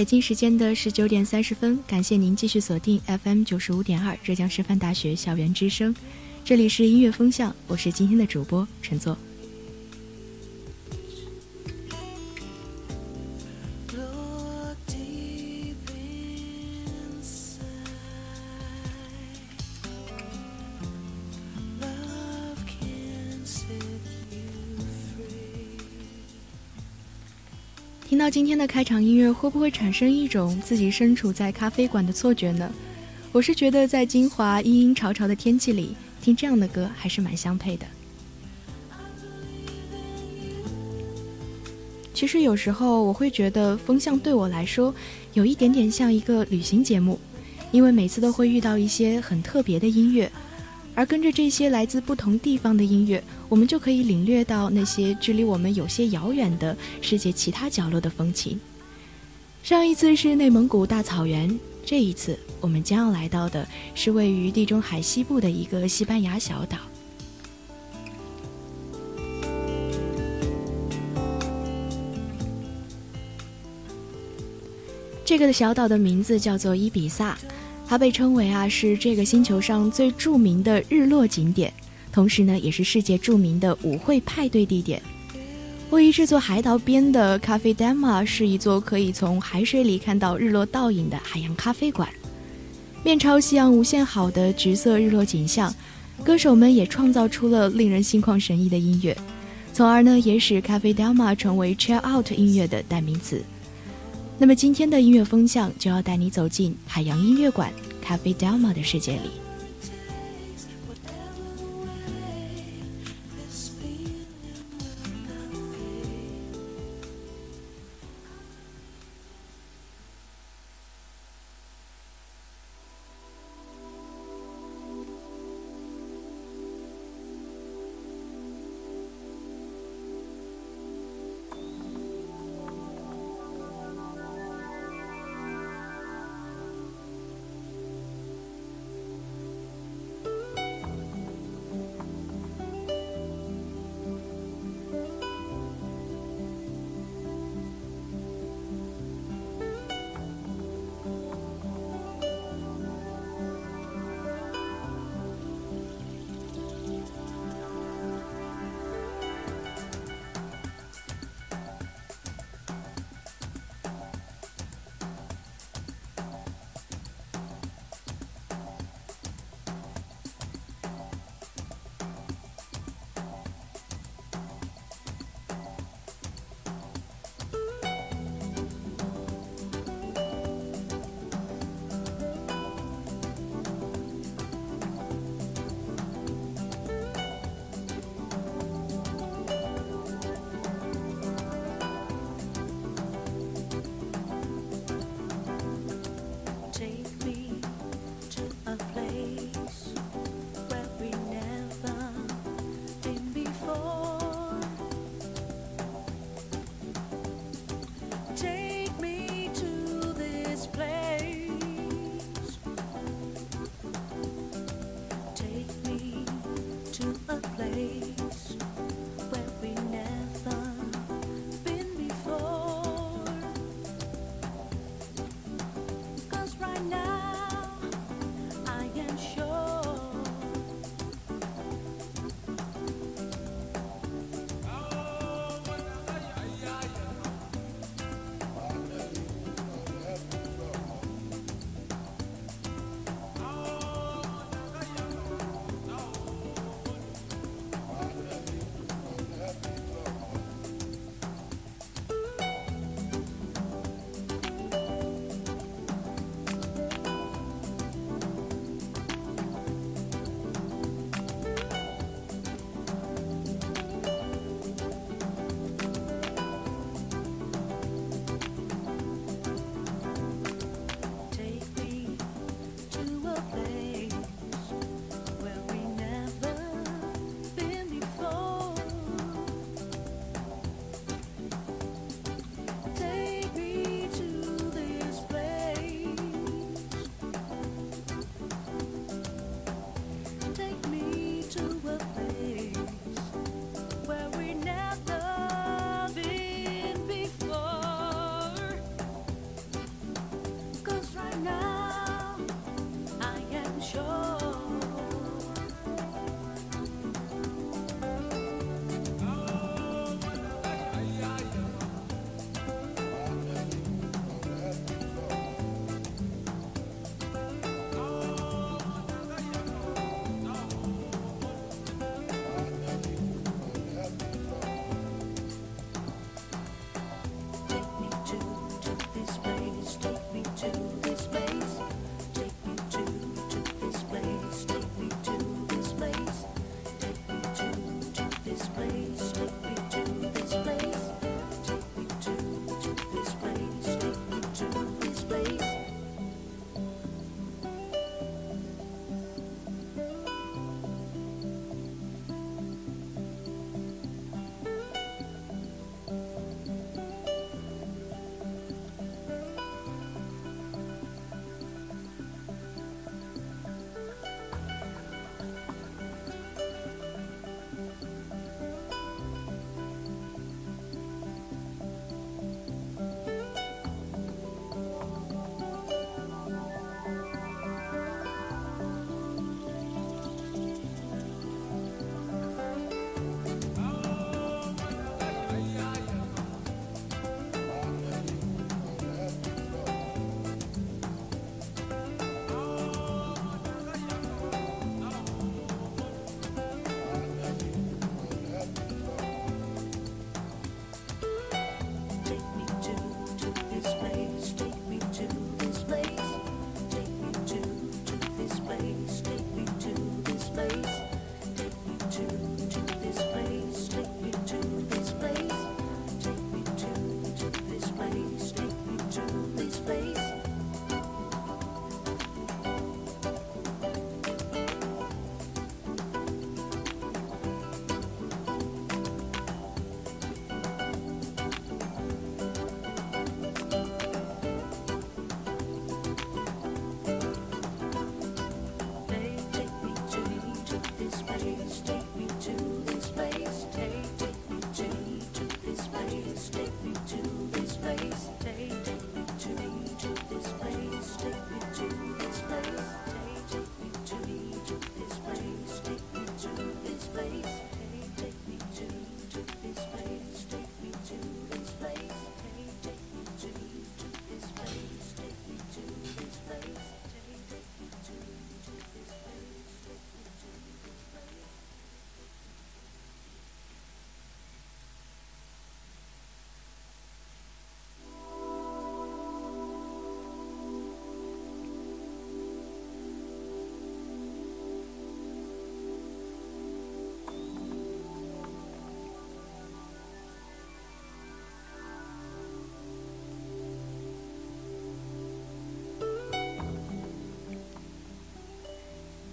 北京时间的十九点三十分，感谢您继续锁定 FM 九十五点二浙江师范大学校园之声，这里是音乐风向，我是今天的主播陈作。今天的开场音乐，会不会产生一种自己身处在咖啡馆的错觉呢？我是觉得在金华阴阴潮潮的天气里听这样的歌还是蛮相配的。其实有时候我会觉得风向对我来说有一点点像一个旅行节目，因为每次都会遇到一些很特别的音乐。而跟着这些来自不同地方的音乐，我们就可以领略到那些距离我们有些遥远的世界其他角落的风情。上一次是内蒙古大草原，这一次我们将要来到的是位于地中海西部的一个西班牙小岛。这个小岛的名字叫做伊比萨。它被称为啊是这个星球上最著名的日落景点，同时呢也是世界著名的舞会派对地点。位于这座海岛边的咖啡 Dama 是一座可以从海水里看到日落倒影的海洋咖啡馆，面朝夕阳无限好的橘色日落景象，歌手们也创造出了令人心旷神怡的音乐，从而呢也使咖啡 Dama 成为 Chill Out 音乐的代名词。那么今天的音乐风向就要带你走进海洋音乐馆咖啡 Delma 的世界里。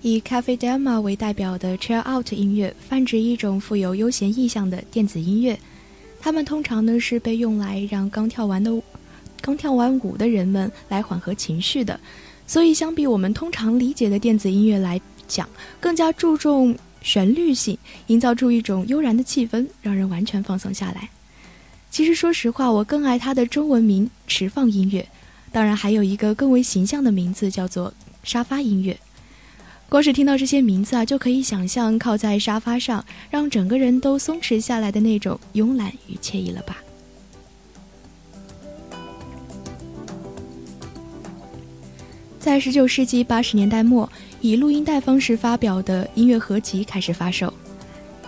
以 Cafe Dama 为代表的 Chill Out 音乐，泛指一种富有悠闲意象的电子音乐。它们通常呢是被用来让刚跳完的刚跳完舞的人们来缓和情绪的。所以，相比我们通常理解的电子音乐来讲，更加注重旋律性，营造出一种悠然的气氛，让人完全放松下来。其实，说实话，我更爱它的中文名“持放音乐”，当然还有一个更为形象的名字，叫做“沙发音乐”。光是听到这些名字啊，就可以想象靠在沙发上，让整个人都松弛下来的那种慵懒与惬意了吧？在十九世纪八十年代末，以录音带方式发表的音乐合集开始发售。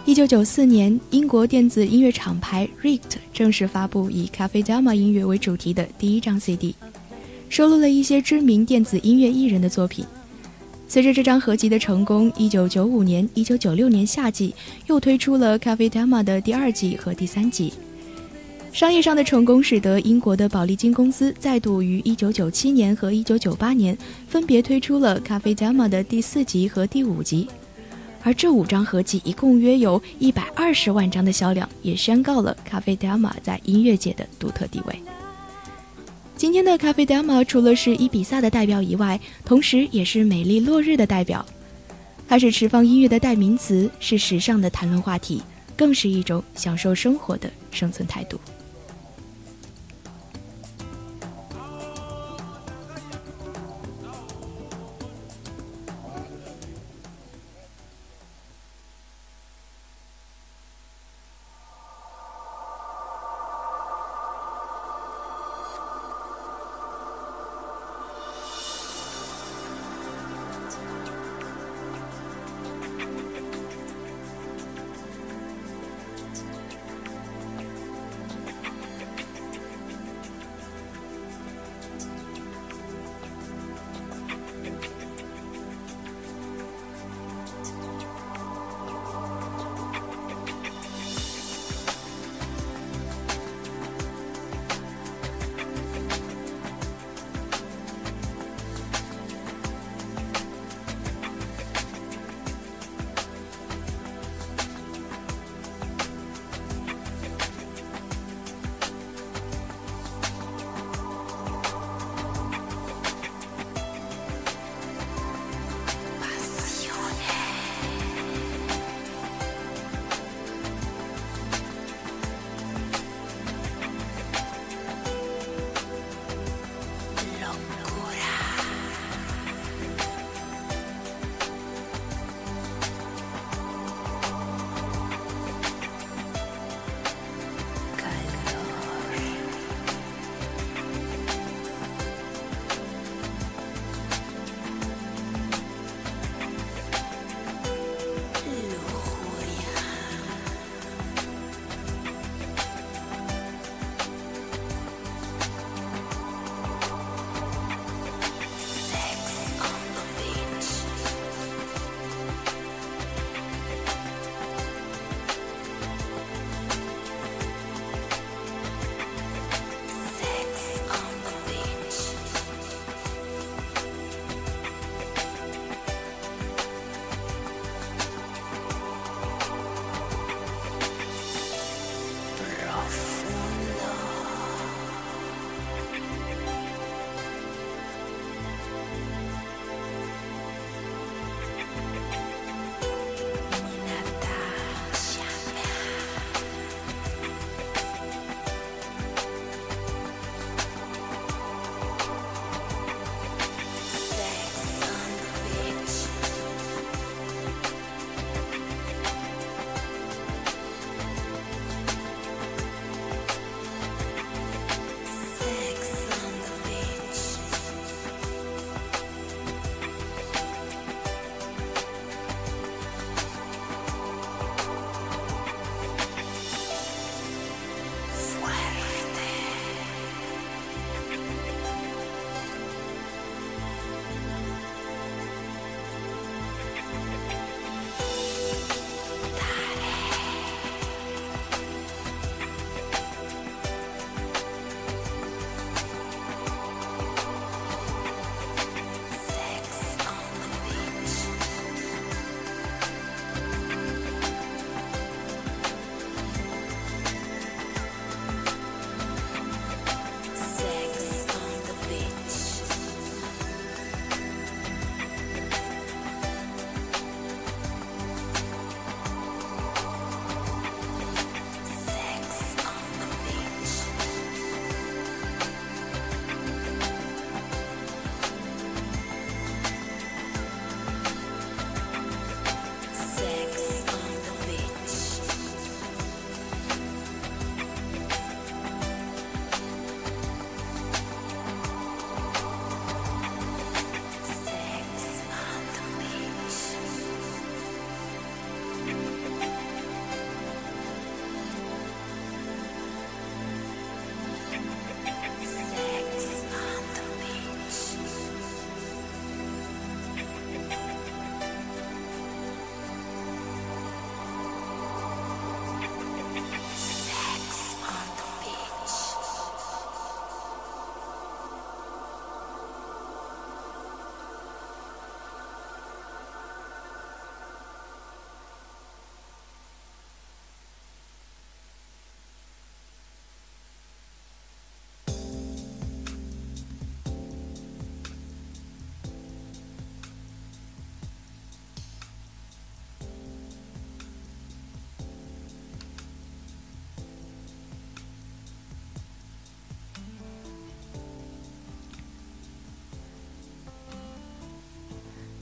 一九九四年，英国电子音乐厂牌 Richt 正式发布以咖啡 Dama 音乐为主题的第一张 CD，收录了一些知名电子音乐艺人的作品。随着这张合集的成功，一九九五年、一九九六年夏季又推出了《咖啡 Dama》的第二季和第三季。商业上的成功使得英国的宝丽金公司再度于一九九七年和一九九八年分别推出了《咖啡 Dama》的第四集和第五集，而这五张合集一共约有一百二十万张的销量，也宣告了《咖啡 Dama》在音乐界的独特地位。今天的咖啡 demo 除了是伊比萨的代表以外，同时也是美丽落日的代表。它是持放音乐的代名词，是时尚的谈论话题，更是一种享受生活的生存态度。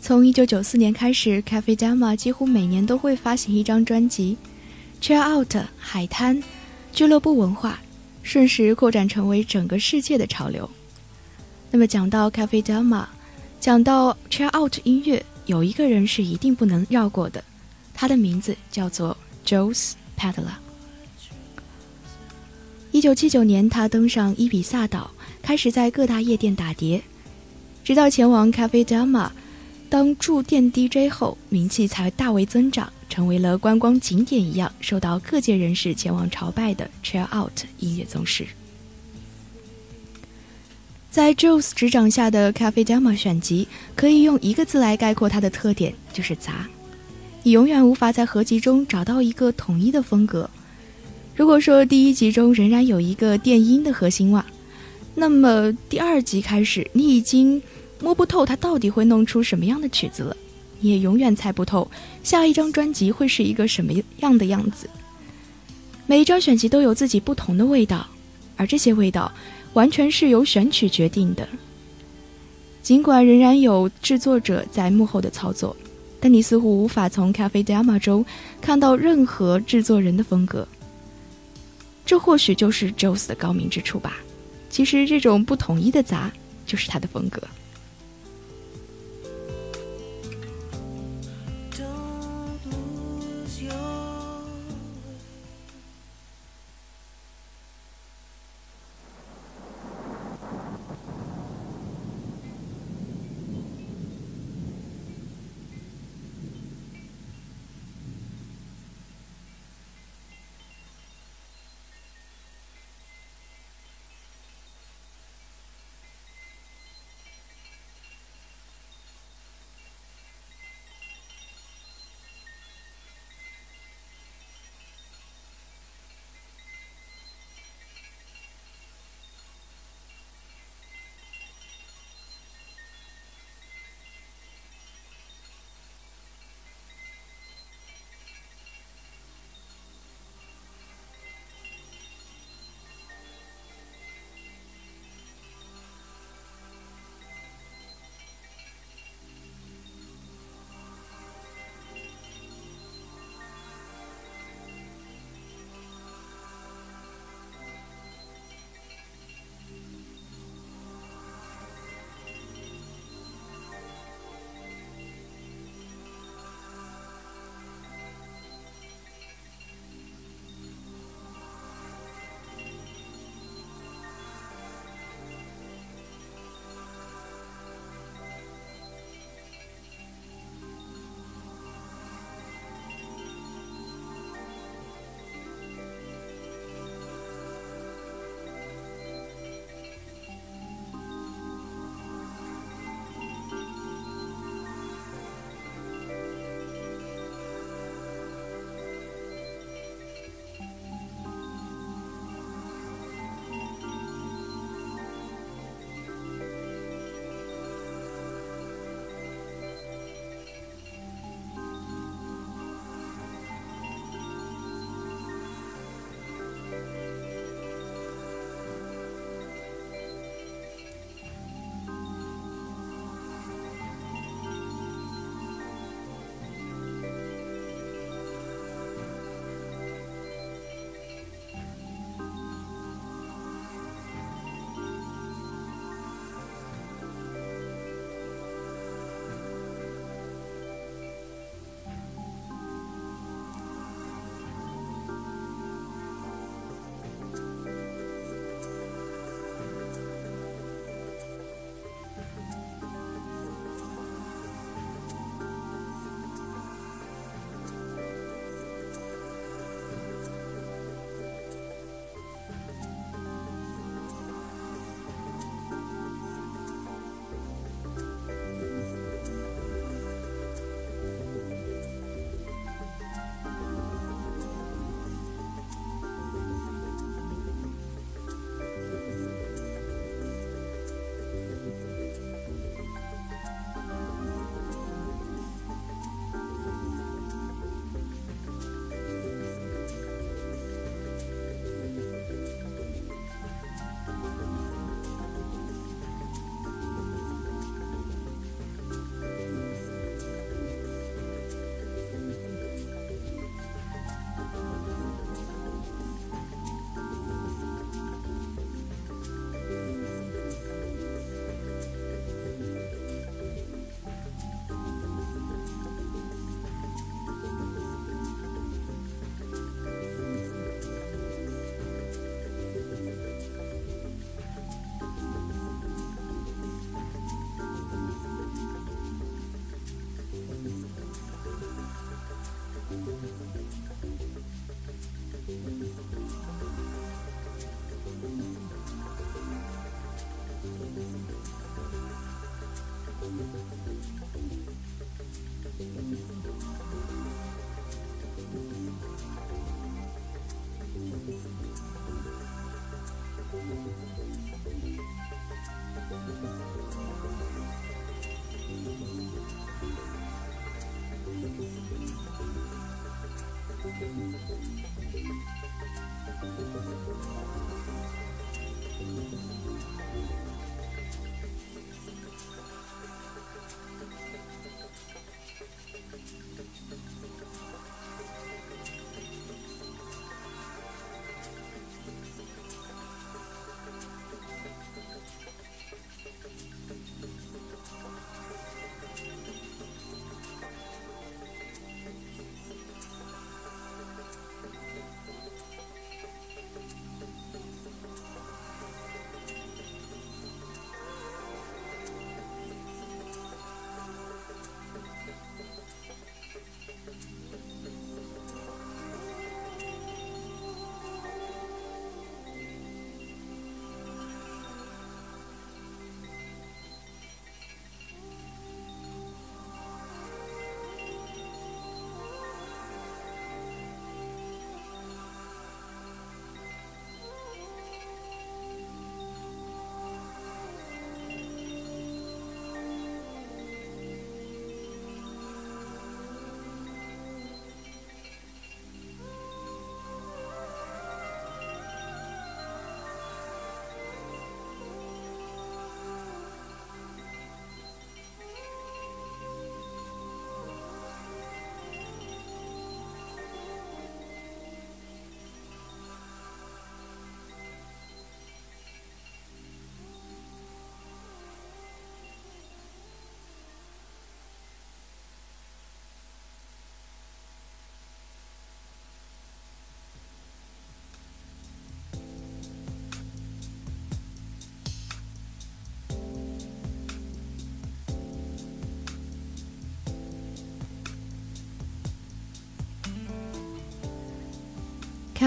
从1994年开始，Cafe Dama 几乎每年都会发行一张专辑，Chill Out 海滩俱乐部文化，瞬时扩展成为整个世界的潮流。那么讲到 Cafe Dama，讲到 Chill Out 音乐，有一个人是一定不能绕过的，他的名字叫做 Jules Padla。1979年，他登上伊比萨岛，开始在各大夜店打碟，直到前往 Cafe Dama。当驻店 DJ 后，名气才大为增长，成为了观光景点一样，受到各界人士前往朝拜的 Chill Out 音乐宗师。在 Jules 执掌下的 Cafe Dama 选集，可以用一个字来概括它的特点，就是杂。你永远无法在合集中找到一个统一的风格。如果说第一集中仍然有一个电音的核心哇，那么第二集开始，你已经。摸不透他到底会弄出什么样的曲子了，你也永远猜不透下一张专辑会是一个什么样的样子。每一张选集都有自己不同的味道，而这些味道完全是由选曲决定的。尽管仍然有制作者在幕后的操作，但你似乎无法从《咖啡 Dama》中看到任何制作人的风格。这或许就是 Joes 的高明之处吧。其实这种不统一的杂就是他的风格。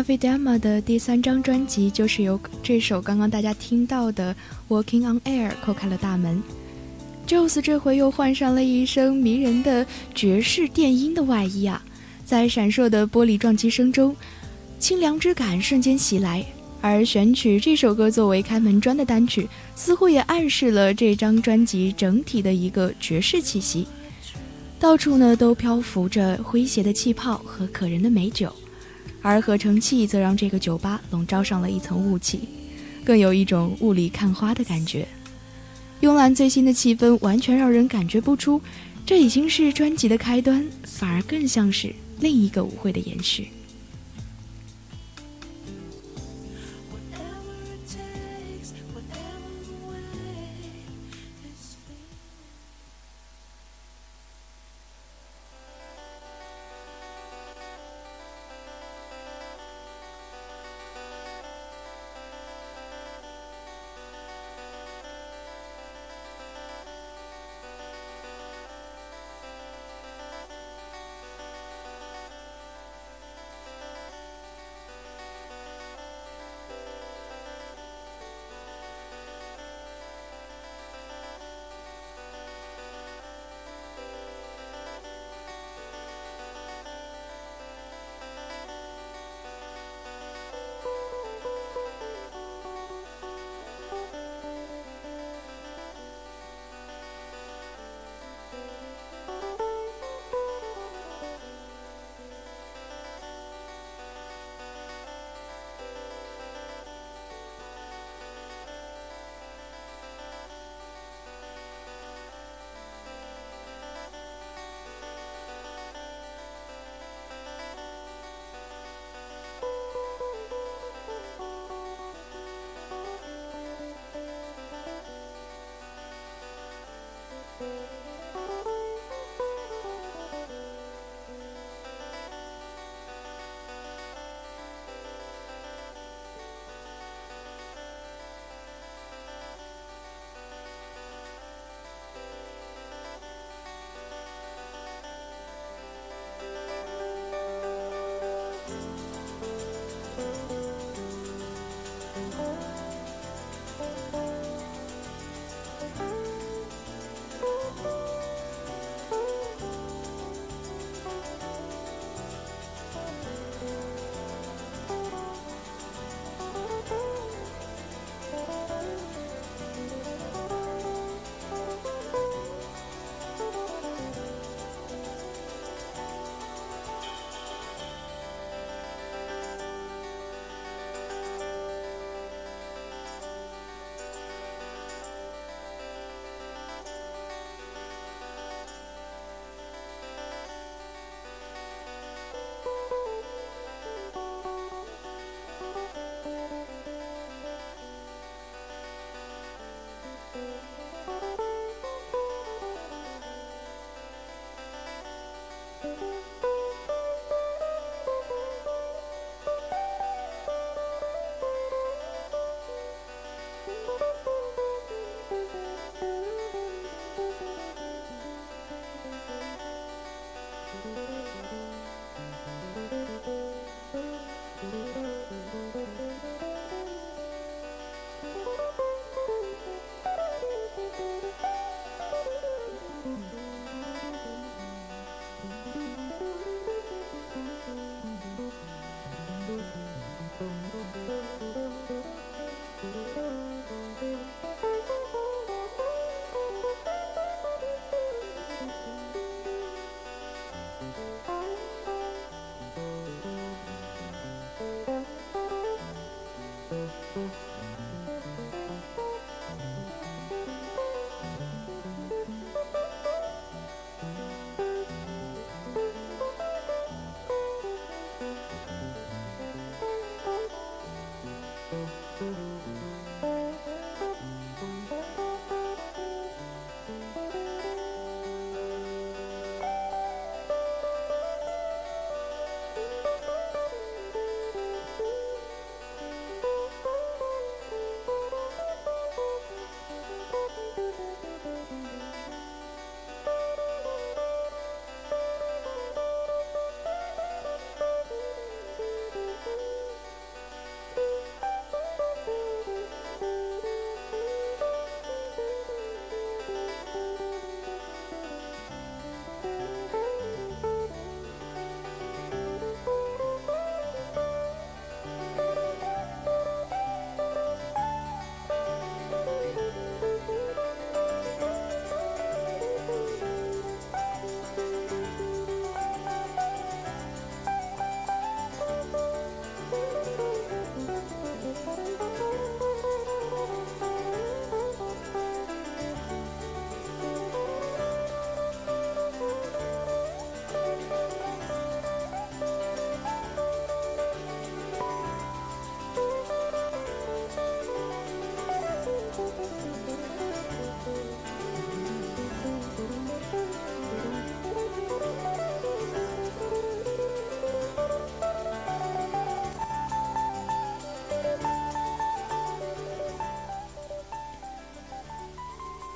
Cafe Dama 的第三张专辑就是由这首刚刚大家听到的《Walking on Air》叩开了大门。Jones 这回又换上了一身迷人的爵士电音的外衣啊，在闪烁的玻璃撞击声中，清凉之感瞬间袭来。而选取这首歌作为开门砖的单曲，似乎也暗示了这张专辑整体的一个爵士气息。到处呢都漂浮着诙谐的气泡和可人的美酒。而合成器则让这个酒吧笼罩上了一层雾气，更有一种雾里看花的感觉。慵懒最新的气氛完全让人感觉不出，这已经是专辑的开端，反而更像是另一个舞会的延续。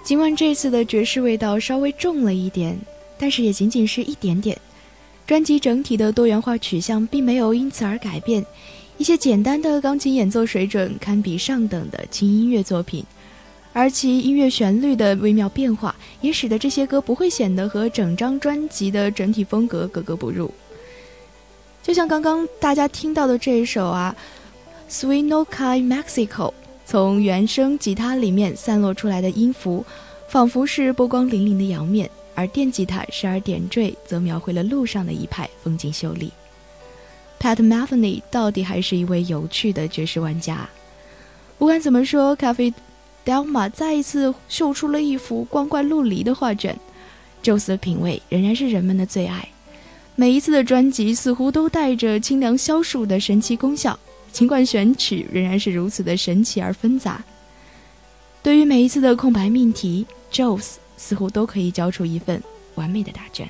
尽管这次的爵士味道稍微重了一点，但是也仅仅是一点点。专辑整体的多元化取向并没有因此而改变，一些简单的钢琴演奏水准堪比上等的轻音乐作品，而其音乐旋律的微妙变化也使得这些歌不会显得和整张专辑的整体风格格格不入。就像刚刚大家听到的这一首啊，《Sweet No Kai Mexico》。从原声吉他里面散落出来的音符，仿佛是波光粼粼的阳面；而电吉他时而点缀，则描绘了路上的一派风景秀丽。Pat Metheny 到底还是一位有趣的爵士玩家。不管怎么说，咖啡 Delma 再一次秀出了一幅光怪陆离的画卷。宙斯的品味仍然是人们的最爱。每一次的专辑似乎都带着清凉消暑的神奇功效。尽管选曲仍然是如此的神奇而纷杂，对于每一次的空白命题，Joes 似乎都可以交出一份完美的答卷。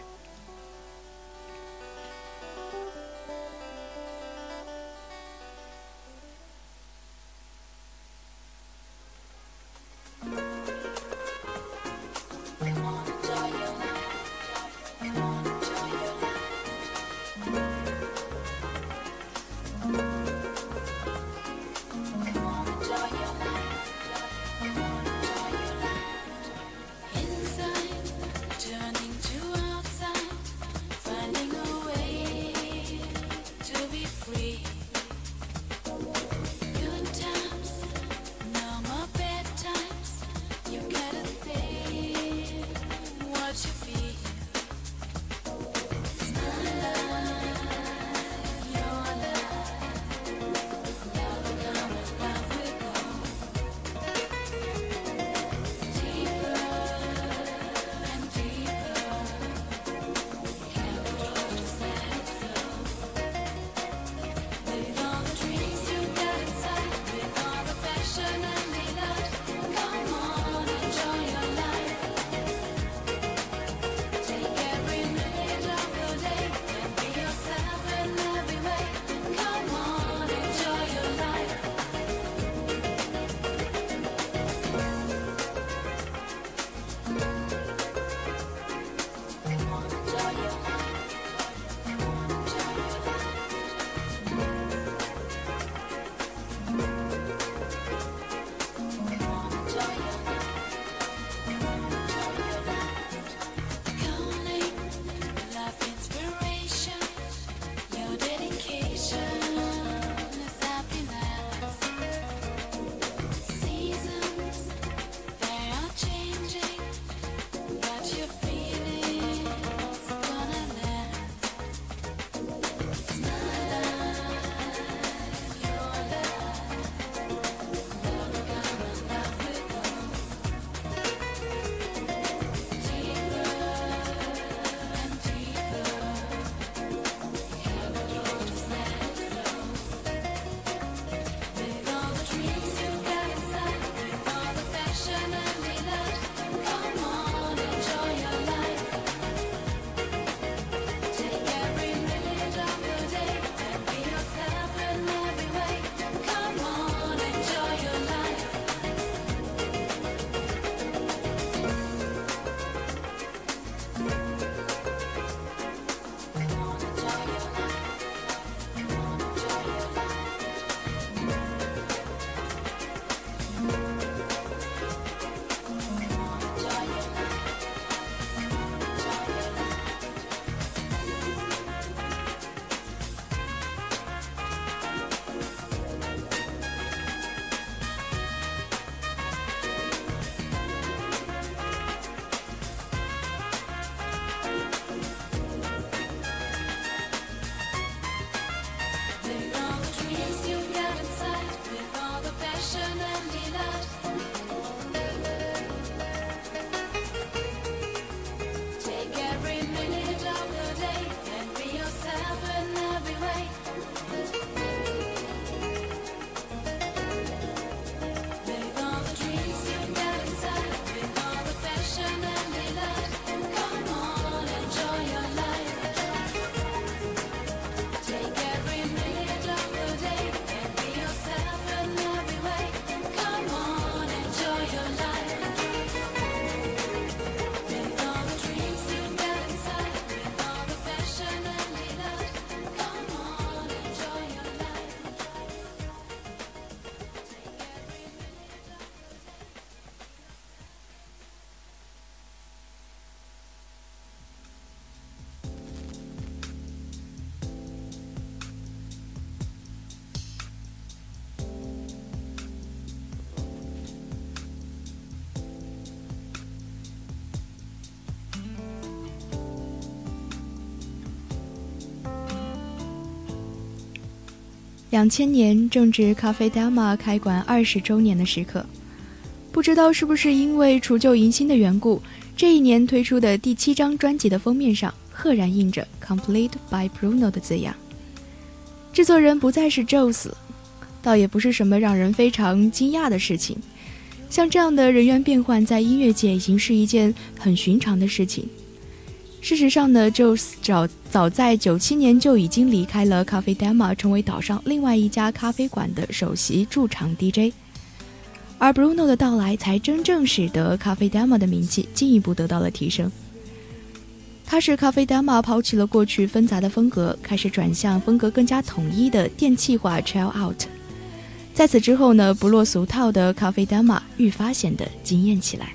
两千年正值咖啡 Dama 开馆二十周年的时刻，不知道是不是因为除旧迎新的缘故，这一年推出的第七张专辑的封面上赫然印着 “Complete by Bruno” 的字样。制作人不再是 Joes，倒也不是什么让人非常惊讶的事情。像这样的人员变换，在音乐界已经是一件很寻常的事情。事实上呢，Joes 早早在九七年就已经离开了咖啡 Dama，成为岛上另外一家咖啡馆的首席驻场 DJ，而 Bruno 的到来才真正使得咖啡 Dama 的名气进一步得到了提升。他使咖啡 Dama 抛弃了过去纷杂的风格，开始转向风格更加统一的电气化 Chill Out。在此之后呢，不落俗套的咖啡 Dama 愈发显得惊艳起来。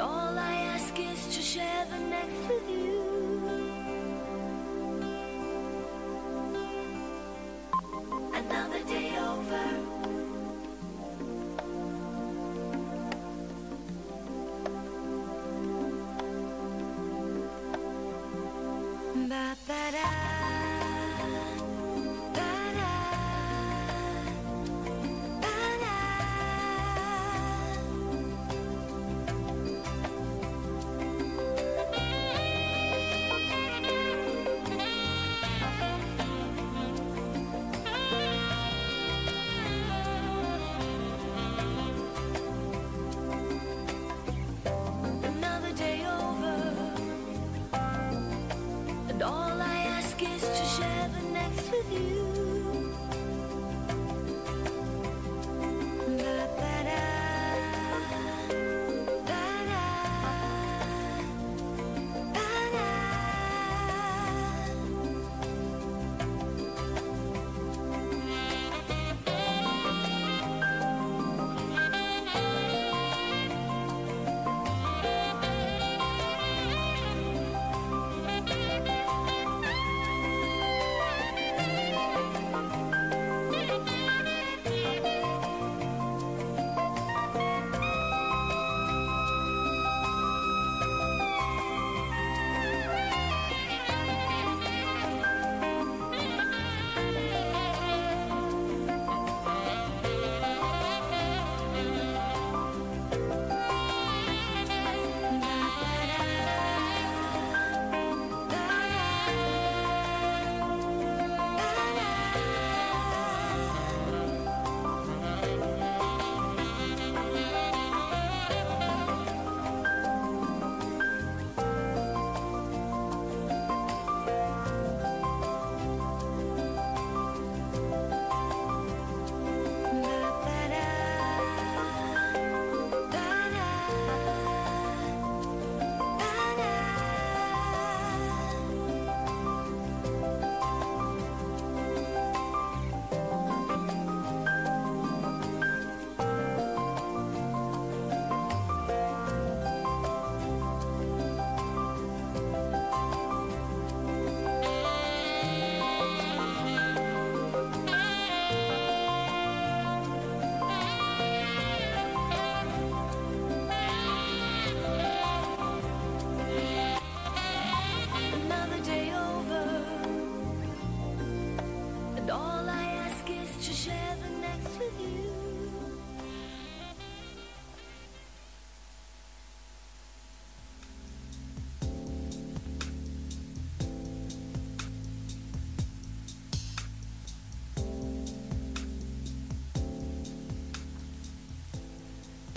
all I ask is to share the next with you.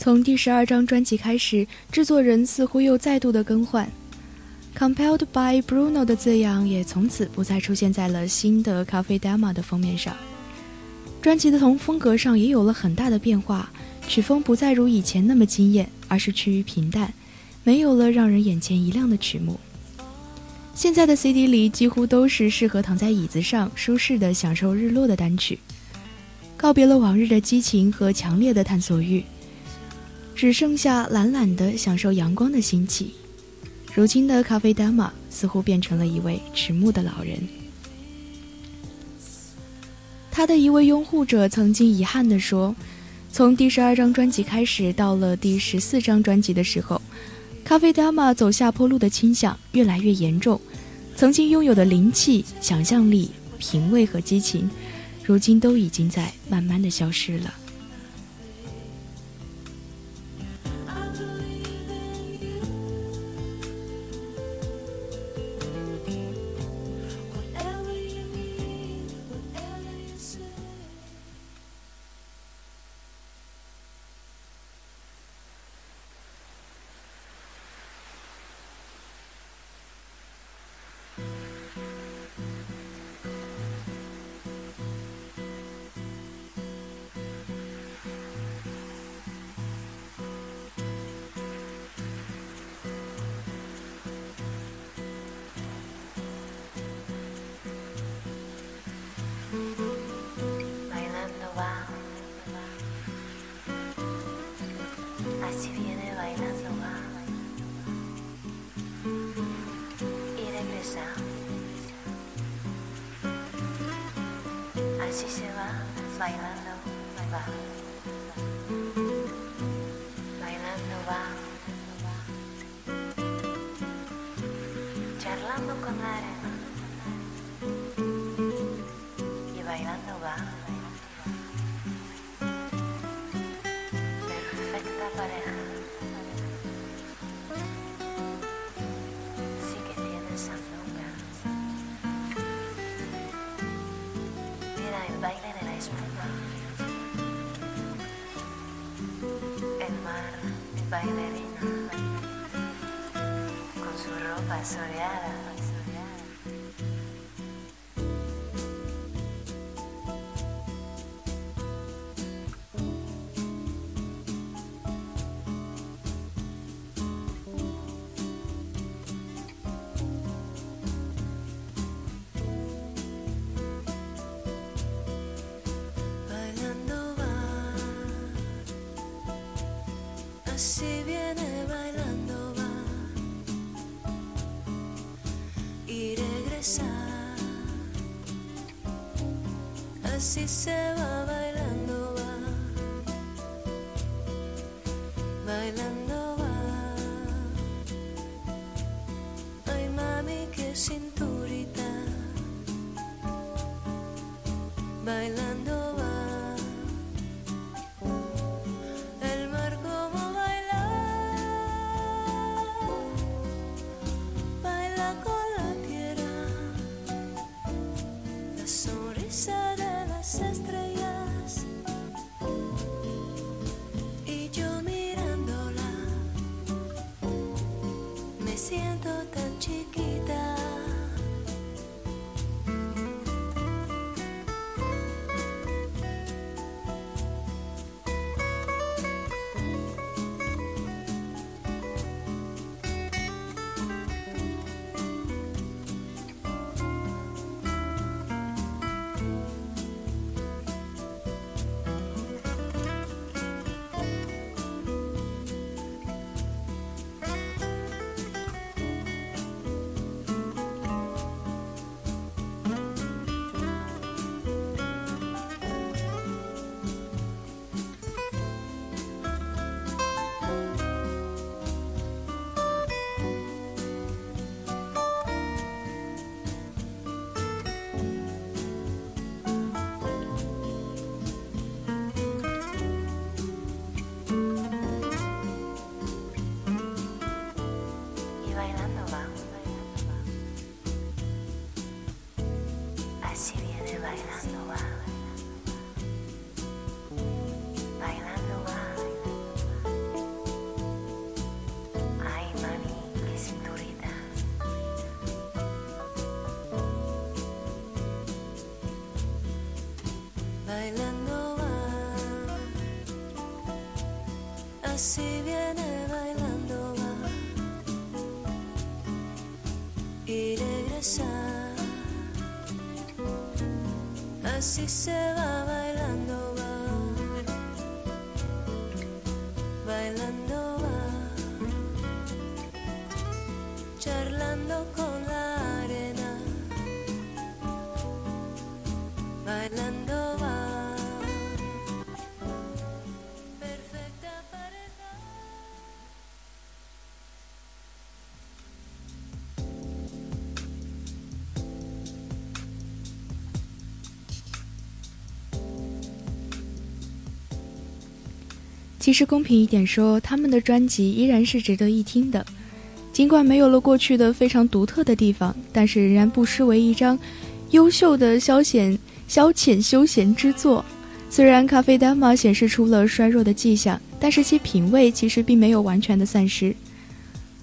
从第十二张专辑开始，制作人似乎又再度的更换，“Compelled by Bruno” 的字样也从此不再出现在了新的《咖啡 Dama》的封面上。专辑的从风格上也有了很大的变化，曲风不再如以前那么惊艳，而是趋于平淡，没有了让人眼前一亮的曲目。现在的 CD 里几乎都是适合躺在椅子上舒适的享受日落的单曲，告别了往日的激情和强烈的探索欲，只剩下懒懒的享受阳光的心情。如今的咖啡 Dama 似乎变成了一位迟暮的老人。他的一位拥护者曾经遗憾地说：“从第十二张专辑开始，到了第十四张专辑的时候。”咖啡 Dama 走下坡路的倾向越来越严重，曾经拥有的灵气、想象力、品味和激情，如今都已经在慢慢的消失了。va. Charlando con Ares. paso de hadas. 天都大。Así se va bailando va, bailando va, charlando con la 其实公平一点说，他们的专辑依然是值得一听的，尽管没有了过去的非常独特的地方，但是仍然不失为一张优秀的消遣消遣休闲之作。虽然咖啡丹玛显示出了衰弱的迹象，但是其品味其实并没有完全的散失。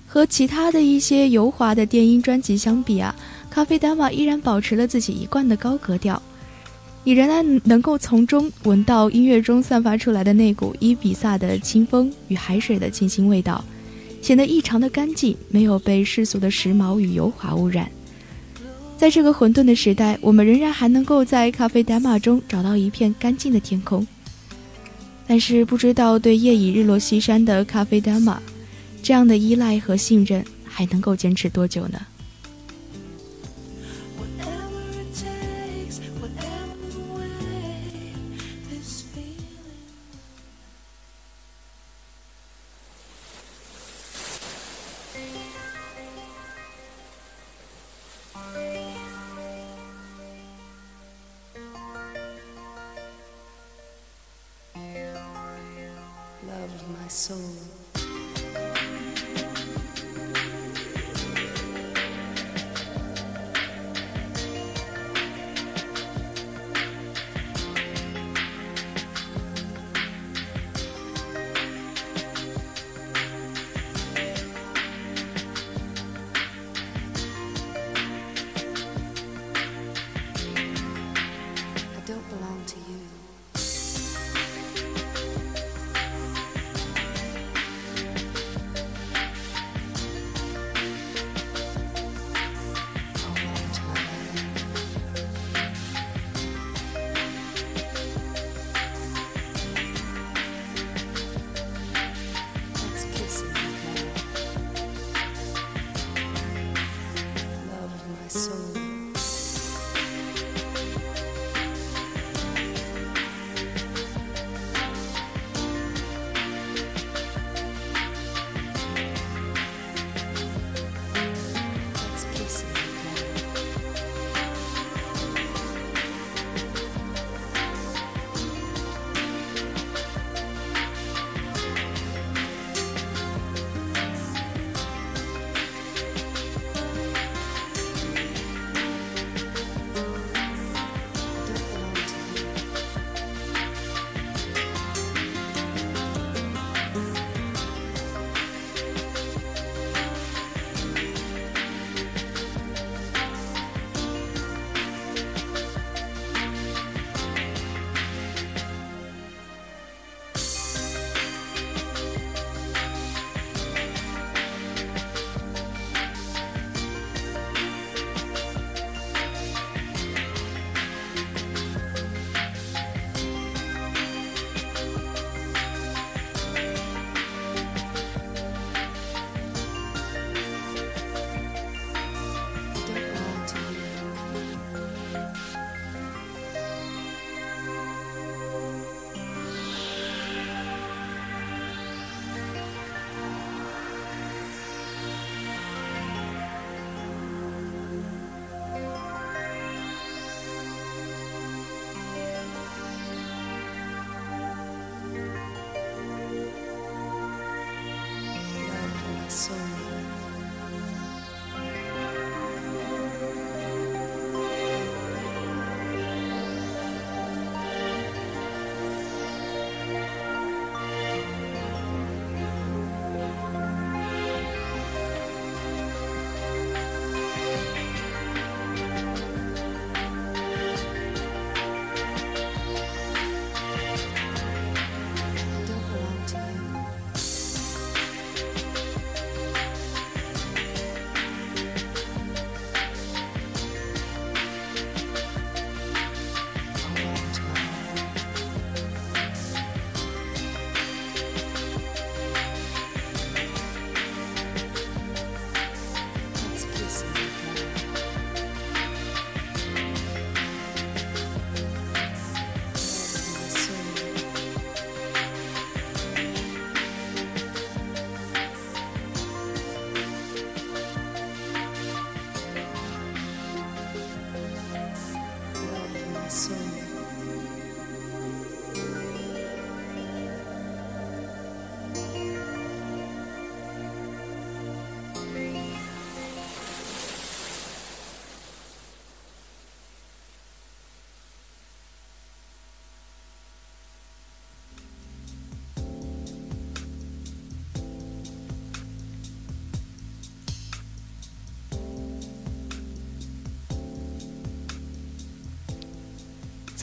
和其他的一些油滑的电音专辑相比啊，咖啡丹玛依然保持了自己一贯的高格调。你仍然能够从中闻到音乐中散发出来的那股伊比萨的清风与海水的清新味道，显得异常的干净，没有被世俗的时髦与油滑污染。在这个混沌的时代，我们仍然还能够在咖啡丹玛中找到一片干净的天空。但是，不知道对夜已日落西山的咖啡丹玛，这样的依赖和信任还能够坚持多久呢？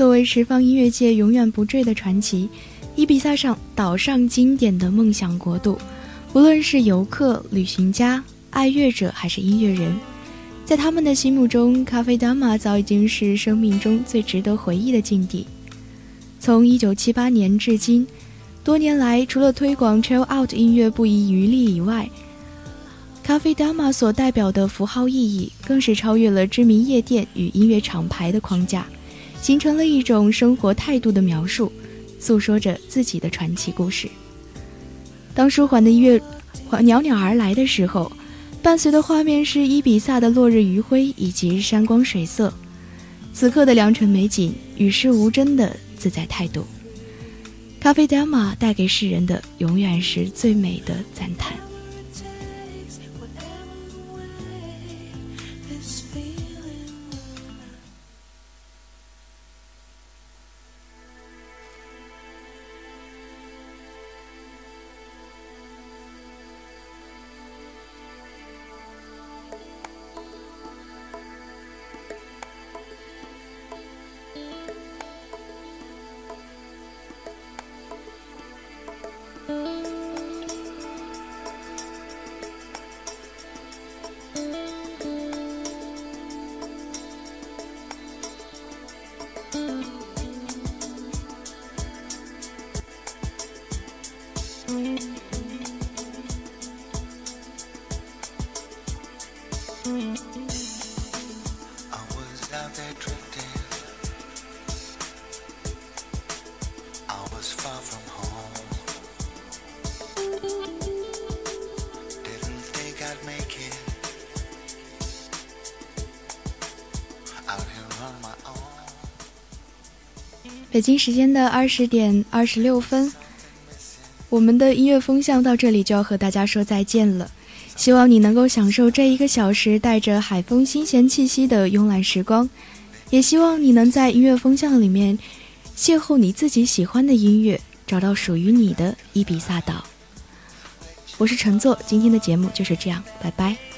作为十方音乐界永远不坠的传奇，伊比萨上岛上经典的梦想国度，无论是游客、旅行家、爱乐者还是音乐人，在他们的心目中，咖啡达玛早已经是生命中最值得回忆的境地。从1978年至今，多年来，除了推广 Chill Out 音乐不遗余力以外，咖啡达玛所代表的符号意义，更是超越了知名夜店与音乐厂牌的框架，形成了一种生活态度的描述，诉说着自己的传奇故事。当舒缓的音乐袅袅而来的时候，伴随的画面是伊比萨的落日余晖以及山光水色，此刻的良辰美景，与世无争的自在态度。咖啡达玛带给世人的，永远是最美的赞叹。北京时间的二十点二十六分，我们的音乐风向到这里就要和大家说再见了。希望你能够享受这一个小时带着海风新鲜气息的慵懒时光，也希望你能在音乐风向里面邂逅你自己喜欢的音乐，找到属于你的伊比萨岛。我是陈作，今天的节目就是这样，拜拜。